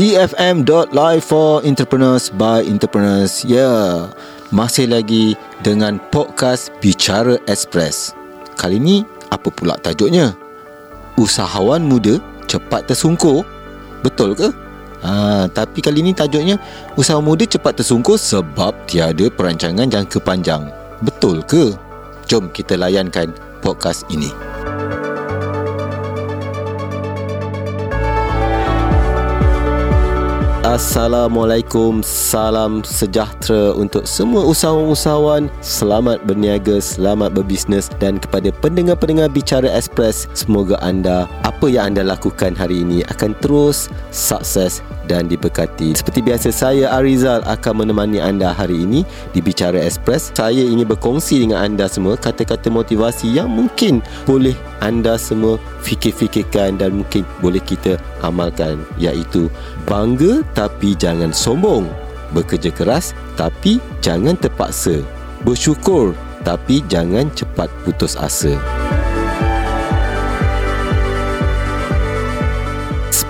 EFM.live for entrepreneurs by entrepreneurs. Ya, yeah, masih lagi dengan podcast Bicara Express. Kali ni apa pula tajuknya? Usahawan muda cepat tersungkur. Betul ke? Ha, tapi kali ni tajuknya usahawan muda cepat tersungkur sebab tiada perancangan jangka panjang. Betul ke? Jom kita layankan podcast ini. Assalamualaikum. Salam sejahtera untuk semua usahawan-usahawan. Selamat berniaga, selamat berbisnes Dan kepada pendengar-pendengar Bicara Express Semoga anda, apa yang anda lakukan hari ini Akan terus sukses dan diberkati. Seperti biasa saya Arizal akan menemani anda hari ini Di Bicara Express. Saya ingin berkongsi dengan anda semua Kata-kata motivasi yang mungkin boleh anda semua fikir-fikirkan Dan mungkin boleh kita amalkan Iaitu bangga tapi jangan sombong. Bekerja keras tapi jangan terpaksa. Bersyukur tapi jangan cepat putus asa.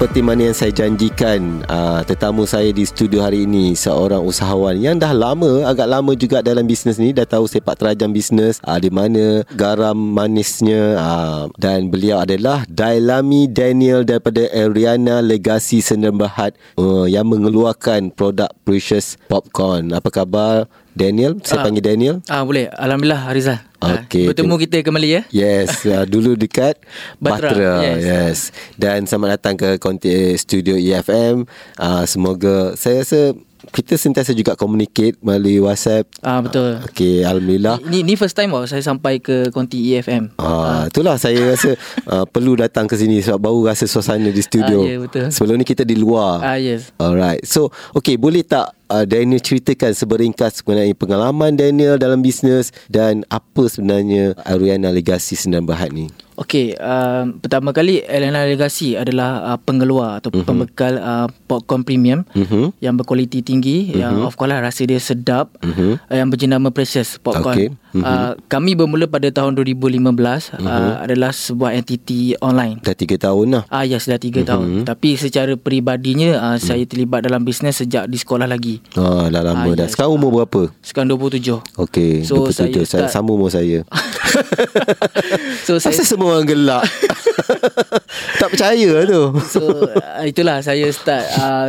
Seperti mana yang saya janjikan uh, tetamu saya di studio hari ini seorang usahawan yang dah lama agak lama juga dalam bisnes ni dah tahu sepak terajam bisnes uh, di mana garam manisnya uh, dan beliau adalah Dailami Daniel daripada Ariana Legacy Sdn Berhad uh, yang mengeluarkan produk Precious Popcorn. Apa khabar Daniel saya uh, panggil Daniel ah uh, boleh alhamdulillah Rizal Okay. Bertemu kita kembali ya. Yes, uh, dulu dekat Batra. Batra. Yes. yes. Dan selamat datang ke konti studio EFM. Uh, semoga saya rasa kita sentiasa juga communicate melalui WhatsApp. Ah betul. Uh, okay, alhamdulillah. Ini ni first time oh saya sampai ke konti EFM. Ah, uh, itulah saya rasa uh, perlu datang ke sini sebab baru rasa suasana di studio. Ah, ya, betul. Sebelum ni kita di luar. Ah yes. Alright. So, okay, boleh tak uh, Daniel ceritakan seberingkas mengenai pengalaman Daniel dalam bisnes dan apa sebenarnya Ariana Legacy Senang Berhad ni? Okey, uh, pertama kali Ariana Legacy adalah uh, pengeluar atau uh-huh. pembekal uh, popcorn premium uh-huh. yang berkualiti tinggi uh-huh. yang of course lah rasa dia sedap uh-huh. uh, yang berjenama Precious Popcorn. Okay. Uh-huh. Uh, kami bermula pada tahun 2015 uh-huh. uh, adalah sebuah entiti online. Dah 3 tahun lah. Ah uh, yes, dah 3 uh-huh. tahun. Tapi secara peribadinya uh, uh-huh. saya terlibat dalam bisnes sejak di sekolah lagi. Oh, dah lama uh, dah. Yes. Sekarang umur berapa? Sekarang 27. Okey, so, 27. Saya, start... sama umur saya. so saya Asal semua orang gelak Tak percaya tu So uh, itulah Saya start uh,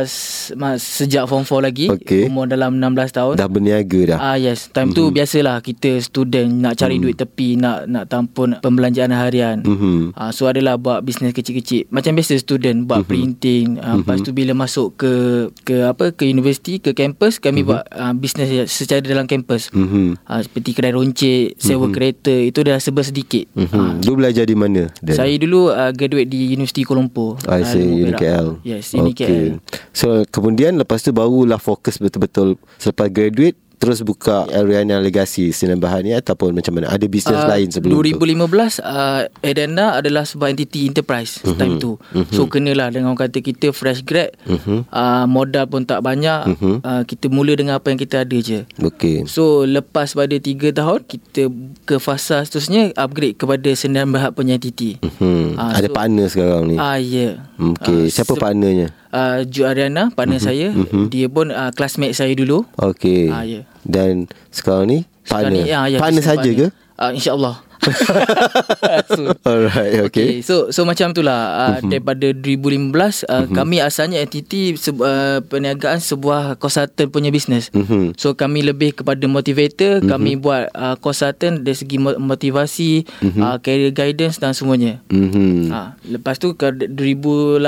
Sejak form 4 lagi okay. Umur dalam 16 tahun Dah berniaga dah Ah uh, Yes Time mm-hmm. tu mhm. biasalah Kita student Nak cari mm-hmm. duit tepi Nak nak tampun Pembelanjaan harian mm-hmm. uh, So adalah buat bisnes kecil-kecil Macam biasa student Buat mm-hmm. printing uh, mm-hmm. Lepas tu bila masuk ke Ke apa Ke universiti Ke kampus Kami mm-hmm. buat uh, bisnes secara dalam kampus mm-hmm. uh, Seperti kedai roncik Sewa mm-hmm. kereta Itu dah sebab sedikit mm-hmm. uh, Dulu belajar di mana? Dan? Saya dulu uh, graduate di Universiti Kuala Lumpur. I see, uh, UniKL. Yes, UniKL. Okay. So, kemudian lepas tu barulah fokus betul-betul selepas graduate terus buka Ariana Legacy Sinan Bahan ni ataupun macam mana ada bisnes uh, lain sebelum 2015, tu 2015 uh, Edenda adalah sebuah entiti enterprise uh-huh. time tu uh-huh. so kenalah dengan orang kata kita fresh grad uh-huh. uh, modal pun tak banyak uh-huh. uh, kita mula dengan apa yang kita ada je okay. so lepas pada 3 tahun kita ke fasa seterusnya upgrade kepada Sinan Bahan punya entiti uh-huh. uh, ada so, partner sekarang ni ah uh, ya yeah. okay. uh, siapa so, partnernya Uh, Ju Ariana partner uh-huh. saya. Uh-huh. dia pun uh, classmate saya dulu. Okey. Uh, yeah. Dan sekarang ni Partner sekarang ni, ya, ya, Partner saja ke? Uh, InsyaAllah so, Alright okay. okay So so macam tu lah uh, uh-huh. Daripada 2015 uh, uh-huh. Kami asalnya entiti uh, Perniagaan sebuah Consultant punya bisnes uh-huh. So kami lebih kepada motivator uh-huh. Kami buat uh, Consultant Dari segi motivasi uh-huh. uh, Career guidance Dan semuanya uh-huh. uh, Lepas tu ke 2018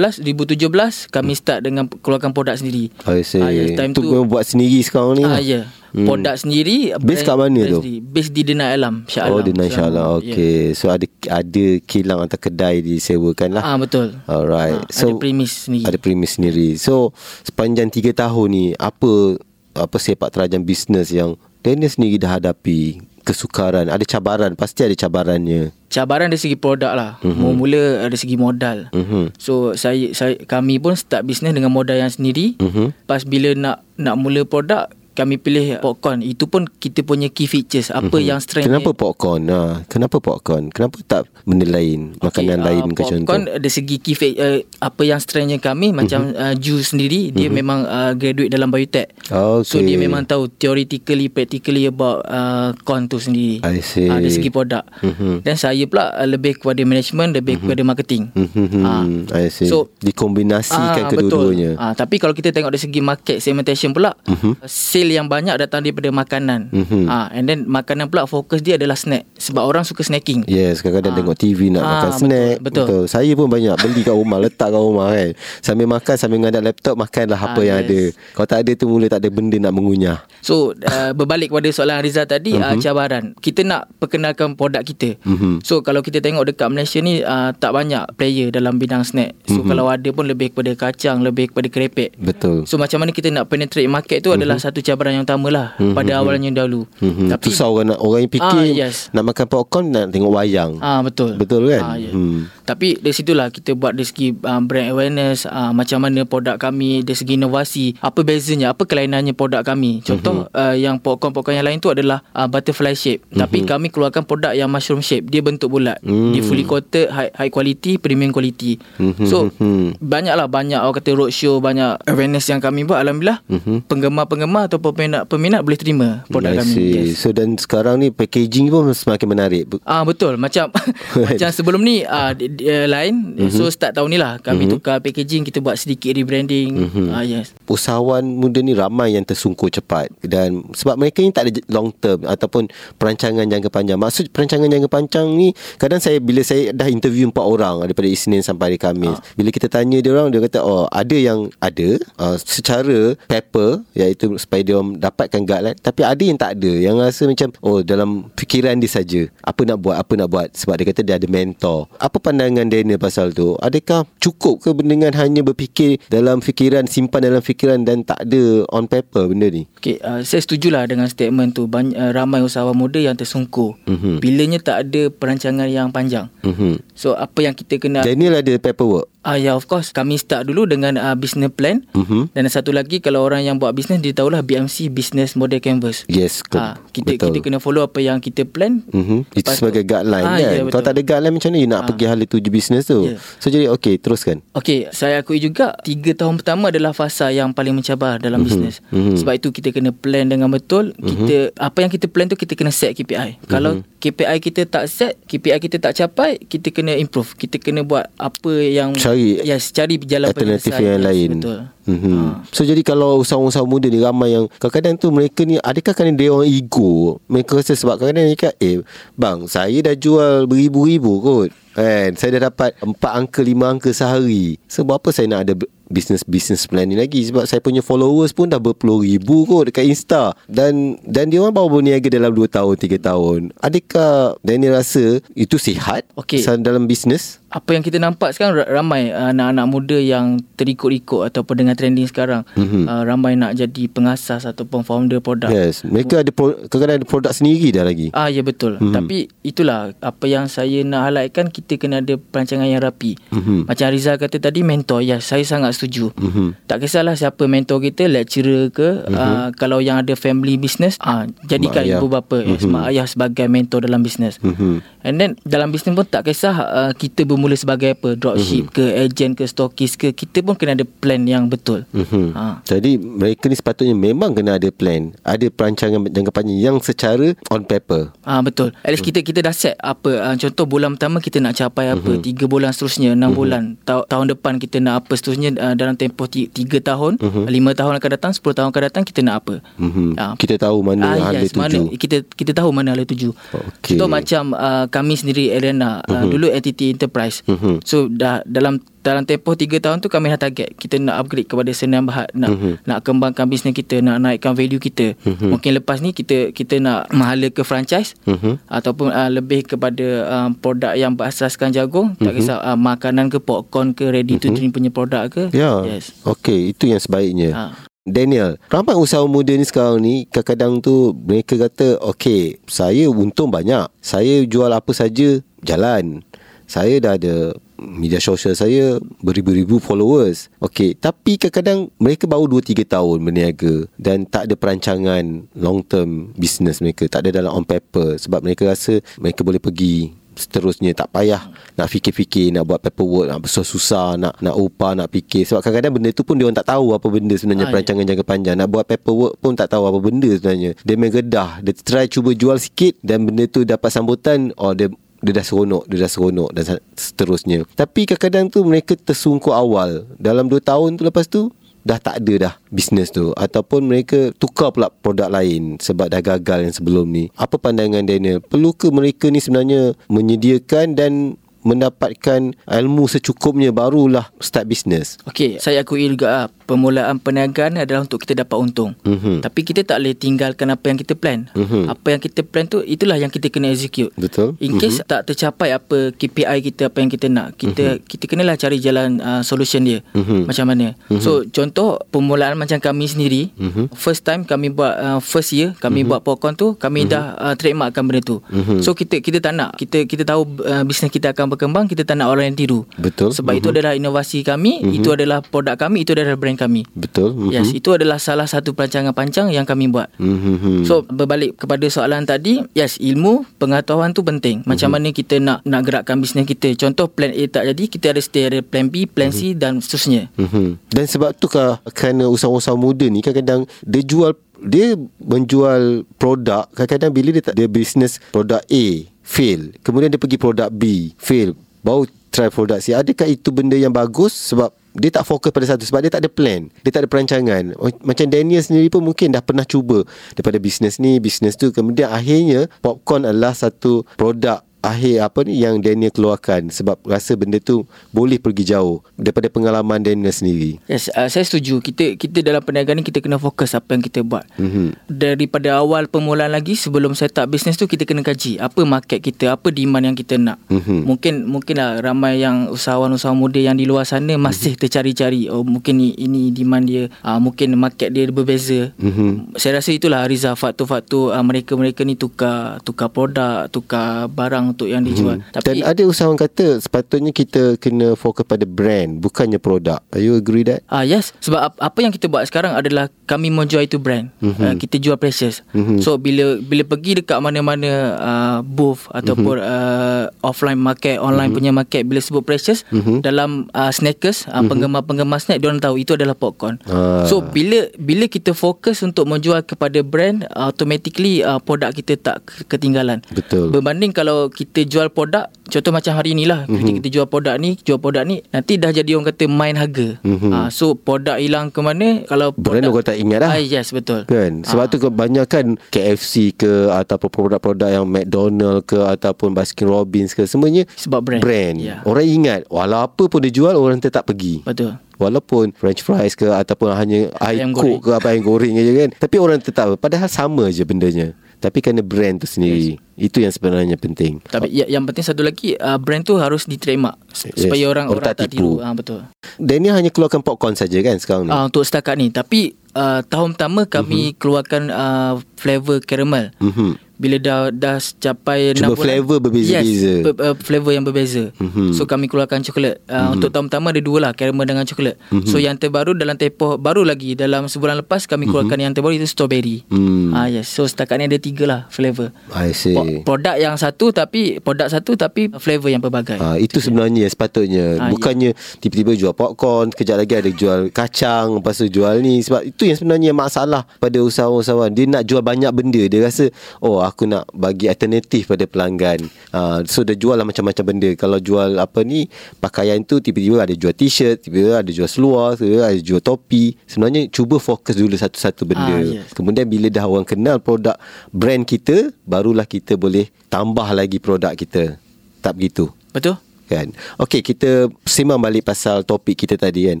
2017 Kami start dengan Keluarkan produk sendiri I see uh, yes, time tu, tu buat sendiri sekarang ni uh, Ya yeah hmm. produk sendiri base kat mana tu? base di Denai Alam Shah Alam. Oh Denai Shah Alam. Okey yeah. so ada ada kilang atau kedai disewakan lah? Ah betul. Alright. Ah, so ada premis sendiri. ada premis sendiri. So sepanjang 3 tahun ni apa apa sepak terajam bisnes yang Daniel sendiri dah hadapi kesukaran? Ada cabaran? Pasti ada cabarannya. Cabaran dari segi produk lah. Mm-hmm. mula dari segi modal. Mm-hmm. so saya saya kami pun start bisnes dengan modal yang sendiri. Mm-hmm. pas bila nak nak mula produk kami pilih popcorn itu pun kita punya key features apa Mhm. yang strength Kenapa popcorn? Ha, kenapa popcorn? Kenapa tak benda lain, makanan ah, lain ke contoh? popcorn dari segi key fa- uh, apa yang strengthnya kami macam uh, Ju sendiri dia memang uh, graduate dalam biotech Okay. so dia memang tahu theoretically practically about uh, corn tu sendiri I see. Ah, dari segi produk Mhm. dan saya pula uh, lebih kepada management lebih kepada marketing Mhm, Ah. I see. So- Dikombinasikan Ah, kedua-duanya. Ah, tapi kalau kita tengok dari segi market segmentation pula, uh-huh. Sale yang banyak datang daripada makanan. Mhm. Ah, and then makanan pula fokus dia adalah snack sebab orang suka snacking. Yes, kadang-kadang Ah. tengok TV nak Ah, makan betul, snack. betul. Saya pun banyak beli kat rumah, letak kat rumah kan. Sambil makan, sambil ngadap laptop, makanlah apa Ah, yang yes. ada. Kalau tak ada tu mula tak ada benda nak mengunyah. So uh, berbalik kepada soalan Rizal tadi uh-huh. uh, cabaran. Kita nak perkenalkan produk kita. Mhm. So kalau kita tengok dekat Malaysia ni uh, tak banyak player dalam bidang snack. So kalau ada pun lebih kepada kacang, lebih kepada kerepek. Betul. So macam mana kita nak penetrate market tu adalah satu cabaran yang utama lah pada awalnya dahulu. Mhm. Tapi Susah orang nak orang yang fikir Ah, yes. nak makan popcorn nak tengok wayang. Ah betul. Betul kan? Ah, ya. Hmm. Tapi dari situlah kita buat dari segi uh, brand awareness, uh, macam mana produk kami, dari segi inovasi, apa bezanya, apa kelainannya produk kami. Contoh Mhm. uh, yang popcorn-popcorn yang lain tu adalah uh, butterfly shape. Tapi kami keluarkan produk yang mushroom shape. Dia bentuk bulat. Hmm. Dia fully coated, high, high quality, premium quality. Mhm, So mhm. banyaklah banyak orang kata roadshow, banyak awareness yang kami buat. Alhamdulillah Mhm. penggemar-penggemar atau peminat-peminat boleh terima produk I kami. Yes. So dan sekarang ni packaging pun semakin menarik. Ah betul macam macam sebelum ni ah di, uh, lain Mhm. mm-hmm. so start tahun ni lah kami mm-hmm. tukar packaging kita buat sedikit rebranding Mhm. mm-hmm. ah yes usahawan muda ni ramai yang tersungkur cepat dan sebab mereka ni tak ada long term ataupun perancangan jangka panjang. Maksud perancangan jangka panjang ni kadang saya bila saya dah interview empat orang daripada Isnin sampai hari Khamis. Ah. Bila kita tanya dia orang dia kata oh ada yang ada uh, secara paper iaitu supaya dia dapatkan guideline tapi ada yang tak ada yang rasa macam oh dalam fikiran dia saja apa nak buat apa nak buat sebab dia kata dia ada mentor. Apa pandangan Daniel pasal tu? Adakah cukup ke dengan hanya berfikir dalam fikiran simpan dalam fikiran dan tak ada on paper benda ni? Okay, uh, saya setujulah dengan statement tu. Banyak, uh, ramai usahawan muda yang tersungkur. Mhm. Bilanya tak ada perancangan yang panjang. Mhm. So, apa yang kita kena... Daniel ada paperwork. Ah ya, of course. Kami start dulu dengan uh, business plan. Mhm. Dan satu lagi, kalau orang yang buat bisnes, dia tahulah BMC, Business Model Canvas. Yes, ke, Ah, kita betul. kita kena follow apa yang kita plan. Mhm. Itu Lepas tu- sebagai guideline Ah, kan. ya, Kalau tak ada guideline macam mana you nak Ah. pergi hala tuju bisnes tu? Ya. So jadi okey, teruskan. Okey, saya akui juga tiga tahun pertama adalah fasa yang paling mencabar dalam mm-hmm. Mhm. Mm-hmm. Sebab itu kita kena plan dengan betul. Mm-hmm. Kita apa yang kita plan tu kita kena set KPI. Mm-hmm. Kalau KPI kita tak set, KPI kita tak capai, kita kena improve. Kita kena buat apa yang Cari yes, cari jalan alternatif penyelesaian. yang Yes, lain. Betul. Mm-hmm. Ha. So jadi kalau usahawan-usahawan muda ni ramai yang kadang-kadang tu mereka ni adakah kerana dia orang ego mereka rasa sebab kadang-kadang kata eh bang saya dah jual beribu-ribu kot kan saya dah dapat empat angka lima angka sehari sebab apa saya nak ada business business plan ni lagi sebab saya punya followers pun dah berpuluh ribu kot dekat Insta dan dan dia orang baru berniaga dalam 2 tahun 3 tahun adakah Daniel rasa itu sihat Okey. dalam bisnes Apa yang kita nampak sekarang ra- ramai uh, anak-anak muda yang terikut-ikut ataupun dengan trending sekarang. Mhm. Mm-hmm. Uh, ramai nak jadi pengasas ataupun founder produk. yes mereka ada pro, kadang-kadang ada produk sendiri dah lagi Ah ya betul. Mhm. Hmm. Tapi itulah apa yang saya nak highlightkan kita kena ada perancangan yang rapi. Mhm. Macam Rizal kata tadi mentor. Ya, saya sangat setuju. Mhm. Tak kisahlah siapa mentor kita, lecturer ke, mm-hmm. uh, kalau yang ada family business, ah jadikan Mak ayah. ibu bapa, mm-hmm. mak ayah sebagai mentor dalam bisnes. Mhm. And then dalam bisnes pun tak kisah uh, kita bermula sebagai apa, dropship Mhm. ke, agent ke, stokis ke, kita pun kena ada plan yang betul. Mhm. Ha. Jadi mereka ni sepatutnya memang kena ada plan, ada perancangan jangka panjang yang secara on paper. Ah betul. At least kita kita dah set apa uh, contoh bulan pertama kita nak capai apa, Mhm. tiga bulan seterusnya, enam bulan, ta- tahun depan kita nak apa seterusnya uh, dalam tempoh ti- tiga tahun, lima tahun akan datang, sepuluh tahun akan datang kita nak apa. Mhm. Ah. Kita tahu mana Ah, hala yes, mana tuju. kita kita tahu mana hala tuju. Okey. Contoh macam uh, kami sendiri Elena uh, dulu entity enterprise. Mhm. So dah dalam dalam tempoh 3 tahun tu kami dah target kita nak upgrade kepada senayan bahat nak Mhm. nak kembangkan bisnes kita nak naikkan value kita mungkin lepas ni kita kita nak mahala ke franchise Mhm. ataupun uh, lebih kepada uh, produk yang berasaskan jagung tak kisah uh, makanan ke popcorn ke ready to drink punya produk ke Ya. yes Okey, itu yang sebaiknya. ha. Daniel, ramai usahawan muda ni sekarang ni kadang-kadang tu mereka kata, okey, saya untung banyak. Saya jual apa saja jalan. Saya dah ada media sosial saya beribu-ribu followers. Okey, tapi kadang-kadang mereka baru 2 3 tahun berniaga dan tak ada perancangan long term business mereka, tak ada dalam on paper sebab mereka rasa mereka boleh pergi seterusnya tak payah nak fikir-fikir nak buat paperwork nak susah-susah nak nak upah nak fikir sebab kadang-kadang benda tu pun dia orang tak tahu apa benda sebenarnya ya. perancangan jangka panjang nak buat paperwork pun tak tahu apa benda sebenarnya dia main gedah dia try cuba jual sikit dan benda tu dapat sambutan oh dia dia dah seronok Dia dah seronok Dan seterusnya. Tapi kadang-kadang tu Mereka tersungkur awal. Dalam 2 tahun tu lepas tu Dah tak ada dah Bisnes tu. Ataupun mereka Tukar pula produk lain Sebab dah gagal yang sebelum ni. Apa pandangan Daniel? Perlu ke mereka ni sebenarnya Menyediakan dan Mendapatkan ilmu secukupnya Barulah start bisnes Okey, saya akui juga ah, permulaan perniagaan adalah untuk kita dapat untung. Mhm. Tapi kita tak boleh tinggalkan apa yang kita plan. Mhm. Apa yang kita plan tu itulah yang kita kena execute. Betul In case tak tercapai apa KPI kita apa yang kita nak, kita kita kenalah cari jalan uh, solution dia. Mhm. Macam mana? So contoh permulaan macam kami sendiri, Mhm. first time kami buat uh, first year kami buat popcorn tu, kami dah uh, trademarkkan benda tu. Mhm. So kita kita tak nak kita kita tahu uh, bisnes kita akan berkembang, kita tak nak orang yang tiru. Betul Sebab itu adalah inovasi kami, itu adalah produk kami, itu adalah brand kami. Betul Mhm. Yes, itu adalah salah satu perancangan panjang yang kami buat. Mhm. So berbalik kepada soalan tadi, yes ilmu pengetahuan tu penting. Macam Mhm. mana kita nak nak gerakkan bisnes kita. Contoh plan A tak jadi, kita ada stay ada plan B, plan C dan seterusnya. Mm-hmm. Dan sebab tu kah kerana usahawan-usahawan muda ni kadang-kadang dia jual dia menjual produk kadang-kadang bila dia tak dia bisnes produk A fail. Kemudian dia pergi produk B fail. Baru try produk C. Adakah itu benda yang bagus? Sebab dia tak fokus pada satu sebab dia tak ada plan. Dia tak ada perancangan. Oh, macam Daniel sendiri pun mungkin dah pernah cuba daripada bisnes ni bisnes tu. Kemudian akhirnya popcorn adalah satu produk akhir apa ni yang Daniel keluarkan sebab rasa benda tu boleh pergi jauh daripada pengalaman Daniel sendiri. Yes, uh, saya setuju. Kita kita dalam perniagaan ni kita kena fokus apa yang kita buat. Mhm. Daripada awal permulaan lagi sebelum set up bisnes tu kita kena kaji apa market kita, apa demand yang kita nak. Mhm. Mungkin mungkinlah ramai yang usahawan-usahawan muda yang di luar sana masih tercari-cari oh mungkin ni ini demand dia, uh, mungkin market dia berbeza. Mhm. Saya rasa itulah Riza faktor-faktor uh, mereka-mereka ni tukar tukar produk, tukar barang untuk yang dijual. Hmm. Dan ada usahawan kata sepatutnya kita kena fokus pada brand bukannya produk. Are you agree that? Ah yes sebab ap- apa yang kita buat sekarang adalah kami menjual itu brand. Mm-hmm. Uh, kita jual precious. Mm-hmm. So bila bila pergi dekat mana-mana uh, booth ataupun mm-hmm. uh, offline market, online mm-hmm. punya market bila sebut precious mm-hmm. dalam uh, snackers, uh, mm-hmm. penggemar-penggemar snack dia orang tahu itu adalah popcorn. Ah. So bila bila kita fokus untuk menjual kepada brand, uh, automatically uh, produk kita tak ke- ketinggalan. Betul. Berbanding kalau kita jual produk Contoh macam hari ni lah mm-hmm. Kita jual produk ni Jual produk ni Nanti dah jadi orang kata Main harga Mhm. mm-hmm. so produk hilang ke mana Kalau Brand produk orang tak ingat dah. ah, Yes betul Kan Sebab tu kebanyakan KFC ke Ataupun produk-produk yang McDonald ke Ataupun Baskin Robbins ke Semuanya Sebab brand Brand Ya. Orang ingat Walau apa pun dia jual Orang tetap pergi Betul Walaupun french fries ke Ataupun hanya Ayam Air coke ke Apa ayam goreng je kan Tapi orang tetap Padahal sama je bendanya Tapi kerana brand tu sendiri yes. Itu yang sebenarnya penting Tapi ya, yang penting satu lagi uh, Brand tu harus diterima Yes. Supaya orang Orang orang, tak tak, tipu. tiru ah, Betul Daniel hanya keluarkan popcorn saja kan sekarang ni Ah, Untuk setakat ni Tapi uh, tahun pertama kami keluarkan uh, Flavor caramel Mhm. Bila dah dah capai Cuma 6 bulan flavour berbeza-beza. Yes, be, uh, flavor yang berbeza. Mhm. Mm-hmm. So kami keluarkan coklat. Uh, Mhm. mm-hmm. Untuk tahun pertama ada dua lah, caramel dengan coklat. Mm-hmm. So yang terbaru dalam tempoh baru lagi dalam sebulan lepas kami keluarkan mm-hmm. yang terbaru itu strawberry. Hmm. Ah yes. So setakat ni ada tiga lah flavor. I see Po- produk yang satu tapi produk satu tapi flavor yang berbagai. Ha, itu sebenarnya sepatutnya Ah, Bukannya tiba-tiba jual popcorn Kejap lagi ada jual kacang Lepas tu jual ni Sebab itu yang sebenarnya masalah Pada usahawan-usahawan Dia nak jual banyak benda Dia rasa Oh aku nak bagi alternatif pada pelanggan ha, So dia jual lah macam-macam benda Kalau jual apa ni Pakaian tu tiba-tiba ada jual t-shirt Tiba-tiba ada jual seluar Tiba-tiba ada jual topi Sebenarnya cuba fokus dulu satu-satu benda Ah, yes. Kemudian bila dah orang kenal produk brand kita Barulah kita boleh tambah lagi produk kita Tak begitu Betul? kan. Okey, kita sembang balik pasal topik kita tadi kan.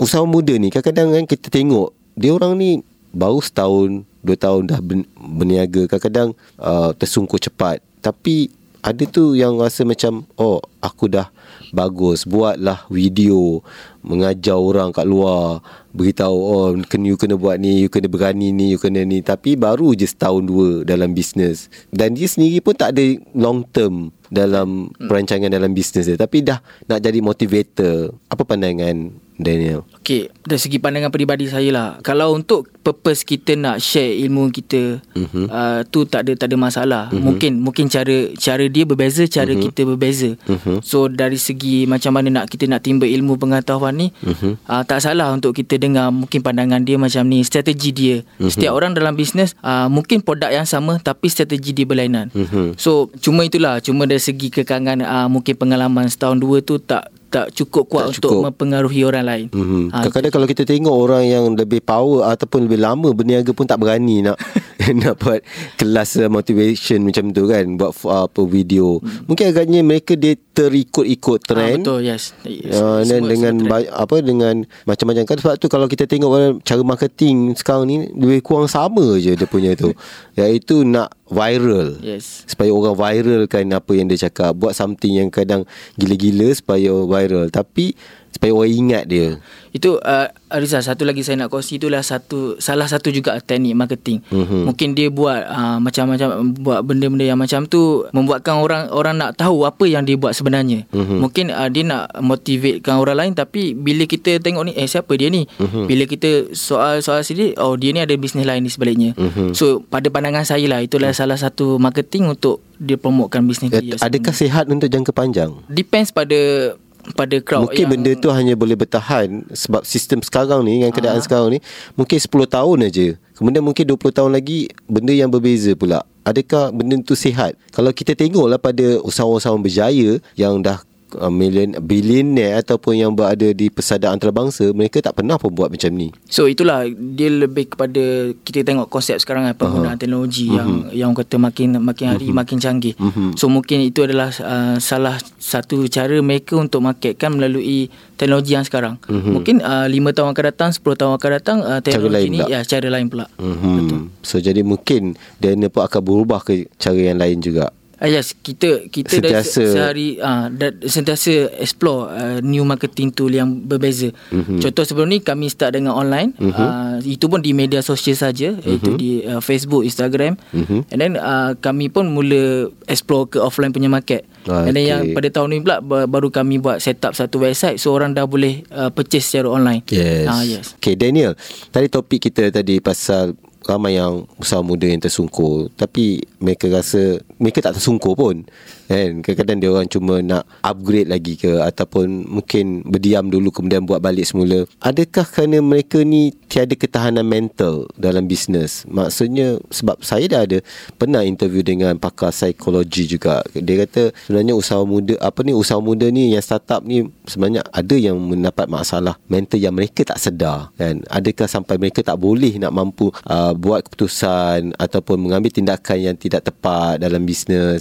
Usahawan muda ni kadang-kadang kan kita tengok dia orang ni baru setahun, dua tahun dah berniaga. Kadang-kadang uh, tersungkur cepat. Tapi ada tu yang rasa macam oh aku dah bagus buatlah video mengajar orang kat luar beritahu oh kena you kena buat ni, you kena berani ni, you kena ni tapi baru je setahun dua dalam bisnes dan dia sendiri pun tak ada long term dalam hmm. perancangan dalam bisnes dia tapi dah nak jadi motivator. Apa pandangan Daniel? Okay, dari segi pandangan peribadi saya lah. Kalau untuk purpose kita nak share ilmu kita, uh-huh. uh, tu tak ada tak ada masalah. Uh-huh. Mungkin mungkin cara cara dia berbeza, cara uh-huh. kita berbeza. Uh-huh. So dari segi macam mana nak kita nak timba ilmu pengetahuan ni, uh-huh. uh, tak salah untuk kita dengar mungkin pandangan dia macam ni, strategi dia. Uh-huh. Setiap orang dalam bisnes uh, mungkin produk yang sama tapi strategi dia berlainan. Uh-huh. So cuma itulah, cuma dari segi kekangan uh, mungkin pengalaman setahun dua tu tak tak cukup kuat tak untuk cukup. mempengaruhi orang lain. Mm-hmm. Ha, Kadang-kadang kalau kita tengok orang yang lebih power ataupun lebih lama berniaga pun tak berani nak nak buat kelas motivation macam tu kan, buat apa video. Mm. Mungkin agaknya mereka dia terikut-ikut ah, trend. Ha, betul, yes. yes. Uh, dan dengan ba- apa dengan macam-macam kan sebab tu kalau kita tengok cara marketing sekarang ni lebih kurang sama je dia punya tu. Iaitu nak viral. Yes. Supaya orang viralkan apa yang dia cakap, buat something yang kadang gila-gila supaya viral. Tapi supaya orang ingat dia. Itu uh, Ariza satu lagi saya nak kongsi itulah satu salah satu juga teknik marketing. Mm-hmm. Mungkin dia buat uh, macam-macam buat benda-benda yang macam tu membuatkan orang orang nak tahu apa yang dia buat sebenarnya. Mm-hmm. Mungkin uh, dia nak motivatekan orang lain tapi bila kita tengok ni eh siapa dia ni? Mm-hmm. Bila kita soal-soal sini oh dia ni ada bisnes lain di sebaliknya. Mm-hmm. So pada pandangan saya lah itulah mm-hmm. salah satu marketing untuk dia promotkan bisnes dia. Adakah sehat untuk jangka panjang? Depends pada pada crowd mungkin yang benda tu hanya boleh bertahan sebab sistem sekarang ni dengan keadaan Aa. Ah. sekarang ni mungkin 10 tahun aja kemudian mungkin 20 tahun lagi benda yang berbeza pula adakah benda tu sihat kalau kita tengoklah pada usahawan-usahawan berjaya yang dah uh, million billionaire ataupun yang berada di pesada antarabangsa mereka tak pernah pun buat macam ni. So itulah dia lebih kepada kita tengok konsep sekarang apa penggunaan uh-huh. teknologi uh-huh. yang mhm. yang kata makin makin hari uh-huh. makin canggih. Uh-huh. So mungkin itu adalah uh, salah satu cara mereka untuk marketkan melalui teknologi yang sekarang. Uh-huh. Mungkin uh, 5 tahun akan datang, 10 tahun akan datang uh, teknologi ni ya cara lain pula. Uh-huh. Betul. So jadi mungkin Dana pun akan berubah ke cara yang lain juga. Uh, yes, kita kita sentiasa. dah sehari uh, dah sentiasa explore uh, new marketing tool yang berbeza. Mm-hmm. Contoh sebelum ni kami start dengan online. Mm-hmm. Uh, itu pun di media sosial saja, mm-hmm. iaitu di uh, Facebook, Instagram. Mm-hmm. And then uh, kami pun mula explore ke offline punya market. Okay. And then yang pada tahun ni pula baru kami buat set up satu website so orang dah boleh uh, purchase secara online. Yes. Uh, yes. Okay Daniel, tadi topik kita tadi pasal ramai yang usaha muda yang tersungkur tapi mereka rasa mereka tak tersungkur pun kan? Kadang-kadang dia orang cuma nak upgrade lagi ke ataupun mungkin berdiam dulu kemudian buat balik semula. Adakah kerana mereka ni tiada ketahanan mental dalam bisnes? Maksudnya sebab saya dah ada pernah interview dengan pakar psikologi juga. Dia kata sebenarnya usaha muda apa ni usaha muda ni yang startup ni sebenarnya ada yang mendapat masalah mental yang mereka tak sedar kan? Adakah sampai mereka tak boleh nak mampu uh, buat keputusan ataupun mengambil tindakan yang tidak tepat dalam bisnes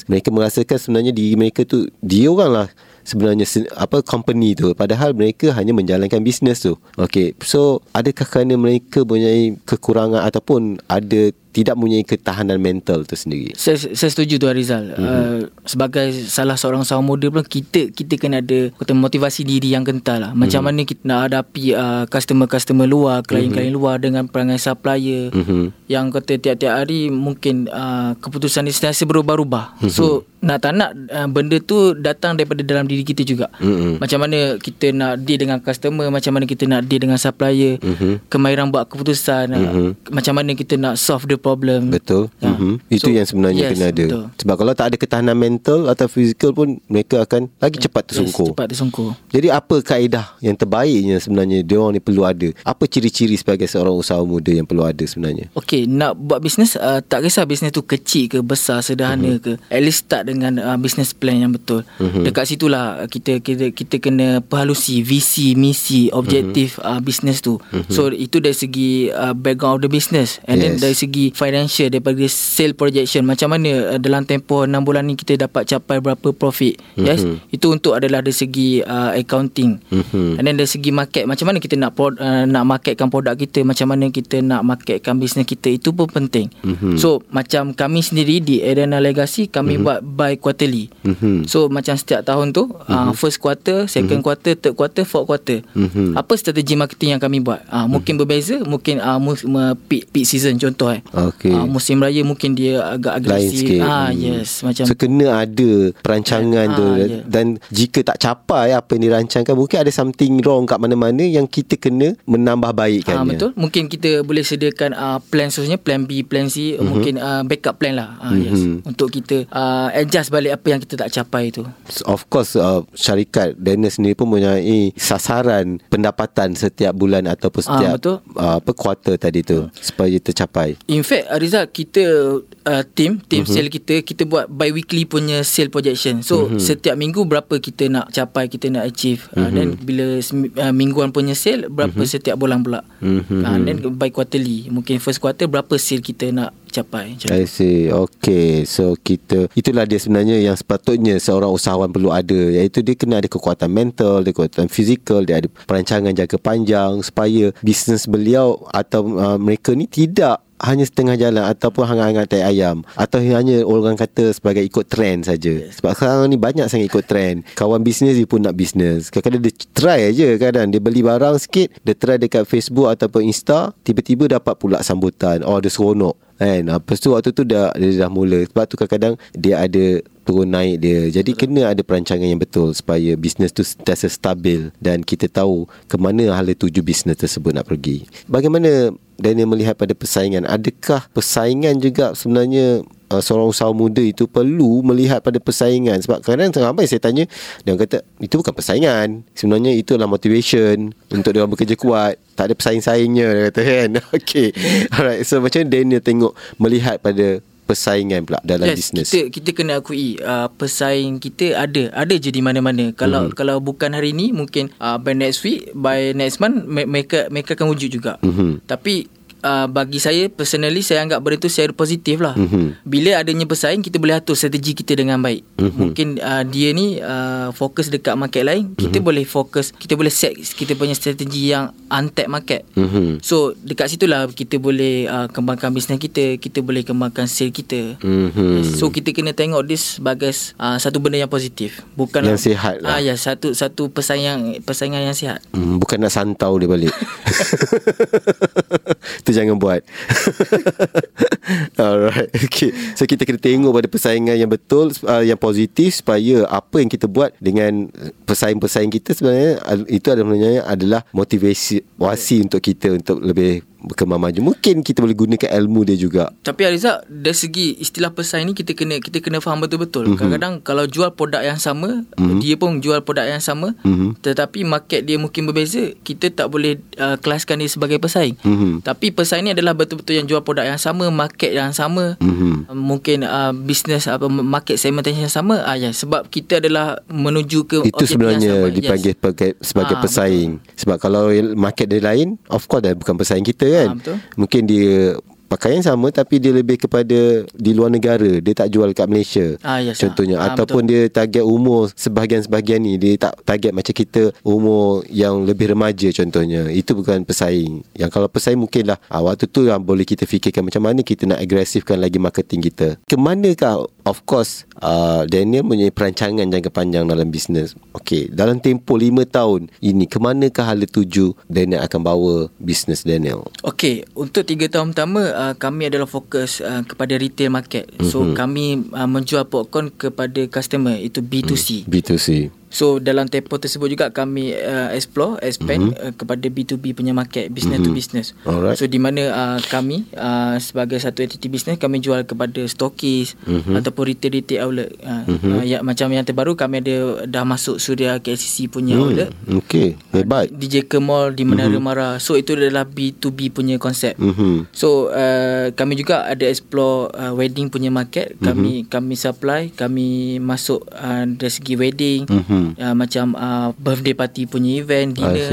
mereka merasakan sebenarnya diri mereka tu dia orang lah sebenarnya apa company tu. Padahal mereka hanya menjalankan bisnes tu. Okey so adakah kerana mereka punya kekurangan ataupun ada tidak mempunyai ketahanan mental tu sendiri. Saya, saya setuju tu Arizal. Mm-hmm. Uh, sebagai salah seorang seorang muda pun kita kita kena ada kata motivasi diri yang kental lah. Macam mm-hmm. mana kita nak hadapi uh, customer-customer luar, klien-klien mm-hmm. luar dengan perangai supplier mm-hmm. yang kata tiap-tiap hari mungkin uh, keputusan sentiasa berubah-ubah. Mm-hmm. So nak tak nak uh, benda tu datang daripada dalam diri kita juga. Mm-hmm. Macam mana kita nak deal dengan customer, macam mana kita nak deal dengan supplier, mm-hmm. kemahiran buat keputusan, mm-hmm. uh, macam mana kita nak solve the problem. Betul. Ya. Mm-hmm. Itu so, yang sebenarnya yes, kena ada. Betul. Sebab kalau tak ada ketahanan mental atau fizikal pun mereka akan lagi cepat tersungkur. Yes, cepat tersungkur. Jadi apa kaedah yang terbaiknya sebenarnya dia orang ni perlu ada? Apa ciri-ciri sebagai seorang usahawan muda yang perlu ada sebenarnya? Okey, nak buat bisnes uh, tak kisah bisnes tu kecil ke besar sederhana mm-hmm. ke. At least start dengan uh, business plan yang betul. Mm-hmm. Dekat situlah kita kita kita kena perhalusi visi, misi, objektif mm-hmm. uh, bisnes tu. Mm-hmm. So itu dari segi uh, background of the business and yes. then dari segi financial daripada sale projection macam mana uh, dalam tempoh 6 bulan ni kita dapat capai berapa profit yes mm-hmm. itu untuk adalah dari segi uh, accounting mm-hmm. and then dari segi market macam mana kita nak pro, uh, nak marketkan produk kita macam mana kita nak marketkan bisnes kita itu pun penting mm-hmm. so macam kami sendiri di Arena Legacy kami mm-hmm. buat by quarterly mm-hmm. so macam setiap tahun tu mm-hmm. uh, first quarter second mm-hmm. quarter third quarter fourth quarter mm-hmm. apa strategi marketing yang kami buat uh, mungkin mm-hmm. berbeza mungkin uh, uh, peak, peak season contoh eh okay. Uh, musim raya mungkin dia agak agresif. ah hmm. yes macam so kena ada perancangan yeah. tu. Ah, yeah. dan jika tak capai apa yang dirancangkan mungkin ada something wrong kat mana-mana yang kita kena menambah baikkan ah, betul. Mungkin kita boleh sediakan uh, plan seterusnya plan B plan C uh-huh. mungkin uh, backup plan lah. Uh, uh-huh. yes untuk kita uh, adjust balik apa yang kita tak capai tu. Of course uh, syarikat Daniel sendiri pun mempunyai sasaran pendapatan setiap bulan ataupun setiap uh, uh, apa kuartal tadi tu supaya tercapai. In fact Rizal kita uh, team team uh-huh. sale kita kita buat bi weekly punya sale projection so uh-huh. setiap minggu berapa kita nak capai kita nak achieve uh-huh. uh, then bila uh, mingguan punya sale berapa uh-huh. setiap bulan pula uh-huh. uh, then by quarterly mungkin first quarter berapa sale kita nak capai I see Okay So kita Itulah dia sebenarnya Yang sepatutnya Seorang usahawan perlu ada Iaitu dia kena ada kekuatan mental Dia kekuatan fizikal Dia ada perancangan jangka panjang Supaya Bisnes beliau Atau uh, mereka ni Tidak hanya setengah jalan ataupun hangat-hangat tai ayam atau hanya orang kata sebagai ikut trend saja. Sebab sekarang ni banyak sangat ikut trend. Kawan bisnes dia pun nak bisnes. Kadang-kadang dia try aja kadang dia beli barang sikit, dia try dekat Facebook ataupun Insta, tiba-tiba dapat pula sambutan. Oh, dia seronok. Kan? Lepas tu waktu tu dah, dia dah mula. Sebab tu kadang-kadang dia ada turun naik dia. Jadi Betul. kena ada perancangan yang betul supaya bisnes tu sentiasa stabil dan kita tahu ke mana hala tuju bisnes tersebut nak pergi. Bagaimana Daniel melihat pada persaingan? Adakah persaingan juga sebenarnya uh, seorang usahawan muda itu perlu melihat pada persaingan. Sebab kadang-kadang ramai saya tanya dia kata itu bukan persaingan. Sebenarnya itu adalah motivation untuk dia bekerja kuat. Tak ada pesaing-saingnya dia kata kan. Okay. Alright so macam Daniel tengok melihat pada persaingan pula dalam yes, bisnes? kita kita kena akui uh, pesaing kita ada ada je di mana-mana. Kalau mm-hmm. kalau bukan hari ini mungkin uh, by next week by next month mereka mereka akan wujud juga. Mm-hmm. tapi uh, bagi saya personally saya anggap benda tu secara positif lah. Mm-hmm. Bila adanya pesaing kita boleh atur strategi kita dengan baik. Mm-hmm. Mungkin uh, dia ni uh, fokus dekat market lain, kita mm-hmm. boleh fokus kita boleh set kita punya strategi yang untapped market. Mm-hmm. So dekat situlah kita boleh uh, kembangkan bisnes kita, kita boleh kembangkan sale kita. Mm-hmm. So kita kena tengok this sebagai uh, satu benda yang positif, bukan yang sihat lah. Ah uh, ya satu satu persaingan persaingan yang sihat. Mm, bukan nak santau dia balik. Itu jangan buat. Alright Okay. So kita kena tengok pada persaingan yang betul uh, Yang positif Supaya apa yang kita buat Dengan pesaing-pesaing kita sebenarnya Itu adalah adalah motivasi Wasi untuk kita Untuk lebih berkembang maju mungkin kita boleh gunakan ilmu dia juga tapi Ariza dari segi istilah pesaing ni kita kena kita kena faham betul-betul mm-hmm. kadang-kadang kalau jual produk yang sama mm-hmm. dia pun jual produk yang sama mm-hmm. tetapi market dia mungkin berbeza kita tak boleh uh, kelaskan dia sebagai pesaing mm-hmm. tapi pesaing ni adalah betul-betul yang jual produk yang sama market yang sama mm-hmm. uh, mungkin uh, business apa market segmentation yang sama uh, ya sebab kita adalah menuju ke itu sebenarnya dipanggil yes. sebagai uh, pesaing betul. sebab kalau market dia lain of course dah bukan pesaing kita kan? Ha, betul. mungkin dia pakaian sama tapi dia lebih kepada di luar negara. Dia tak jual kat Malaysia ah, yes, contohnya. Ah, ataupun betul. dia target umur sebahagian-sebahagian ni dia tak target macam kita umur yang lebih remaja contohnya. Itu bukan pesaing. Yang kalau pesaing mungkinlah ah, waktu tu yang boleh kita fikirkan macam mana kita nak agresifkan lagi marketing kita. Ke manakah of course uh, Daniel punya perancangan jangka panjang dalam bisnes okey dalam tempoh 5 tahun ini ke manakah hala tuju Daniel akan bawa bisnes Daniel okey untuk 3 tahun pertama uh, kami adalah fokus uh, kepada retail market. So mm-hmm. kami uh, menjual popcorn kepada customer itu B2C. Mm, B2C. So dalam tempoh tersebut juga kami uh, explore expand mm-hmm. uh, kepada B2B punya market business mm-hmm. to business. Alright. So di mana uh, kami uh, sebagai satu entity business kami jual kepada stokis mm-hmm. ataupun retail retail outlet. Uh, mm-hmm. uh, ya macam yang terbaru kami ada dah masuk Suria KCC punya mm. outlet. Okey, hebat. Uh, DJ ke mall di Menara mm-hmm. Mara. So itu adalah B2B punya konsep. Mm-hmm. So uh, kami juga ada explore uh, wedding punya market. Kami mm-hmm. kami supply, kami masuk uh, dari segi wedding. Mm-hmm mm-hmm. uh, macam uh, birthday party punya event dinner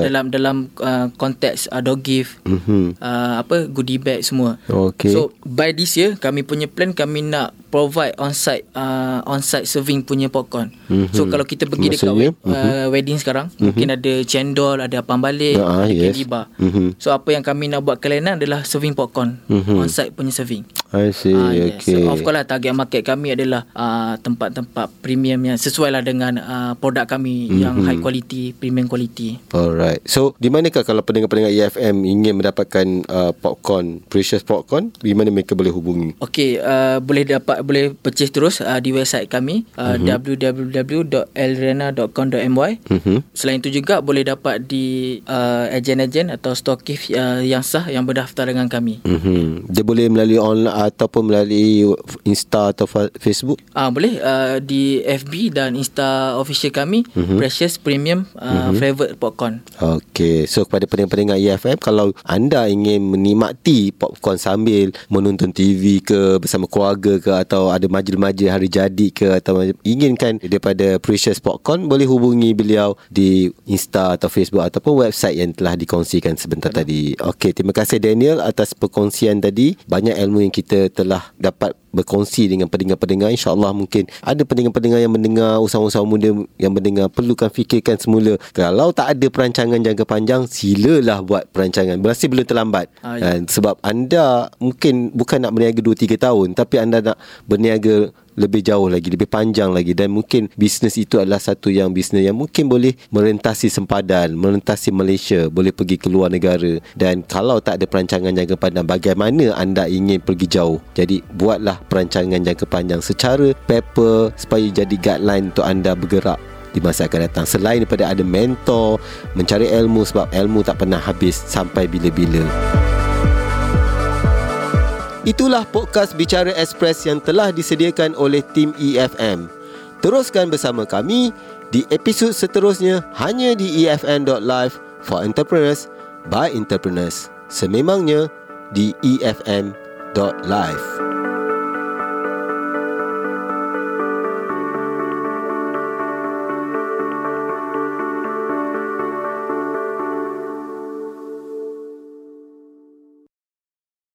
dalam dalam uh, konteks uh, dog gift mm-hmm. uh, apa goodie bag semua okay. so by this year kami punya plan kami nak provide on-site uh, on-site serving punya popcorn. Mm-hmm. So kalau kita pergi Maksudnya? dekat uh, mm-hmm. wedding sekarang, mm-hmm. mungkin ada cendol, ada apam balik, uh, ada yes. candy bar. Mm-hmm. So apa yang kami nak buat kelainan adalah serving popcorn, mm-hmm. on-site punya serving. I see. Uh, yes. okay. So of course lah target market kami adalah uh, tempat-tempat premium yang sesuai lah dengan uh, produk kami mm-hmm. yang high quality, premium quality. Alright. So di manakah kalau pendengar-pendengar EFM ingin mendapatkan uh, popcorn, precious popcorn, di mana mereka boleh hubungi? Okay, uh, boleh dapat boleh purchase terus uh, di website kami uh, uh-huh. www.elrena.com.my uh-huh. Selain itu juga boleh dapat di uh, ejen-ejen atau stokif uh, yang sah yang berdaftar dengan kami. Uh-huh. Dia boleh melalui online ataupun melalui Insta atau Facebook? Ah uh, boleh uh, di FB dan Insta official kami uh-huh. Precious Premium uh, uh-huh. Flavored Popcorn. Okay, so kepada pendengar-pendengar EFM kalau anda ingin menikmati popcorn sambil menonton TV ke bersama keluarga ke atau ada majlis-majlis hari jadi ke atau inginkan daripada Precious Popcorn boleh hubungi beliau di Insta atau Facebook ataupun website yang telah dikongsikan sebentar Betul. tadi. Okey, terima kasih Daniel atas perkongsian tadi. Banyak ilmu yang kita telah dapat berkongsi dengan pendengar-pendengar. Insyaallah mungkin ada pendengar-pendengar yang mendengar usahawan-usahawan muda yang mendengar perlukan fikirkan semula. Kalau tak ada perancangan jangka panjang silalah buat perancangan. Masih belum terlambat. Ah, ya. sebab anda mungkin bukan nak berniaga 2 3 tahun tapi anda nak berniaga lebih jauh lagi lebih panjang lagi. Dan mungkin bisnes itu adalah satu yang bisnes yang mungkin boleh merentasi sempadan merentasi Malaysia boleh pergi ke luar negara. Dan kalau tak ada perancangan jangka panjang bagaimana anda ingin pergi jauh? Jadi buatlah perancangan jangka panjang secara paper supaya jadi guideline untuk anda bergerak di masa akan datang. Selain daripada ada mentor mencari ilmu sebab ilmu tak pernah habis sampai bila-bila Itulah podcast Bicara Express yang telah disediakan oleh tim EFM. Teruskan bersama kami di episod seterusnya hanya di EFM.live for entrepreneurs by entrepreneurs. Sememangnya di EFM.live.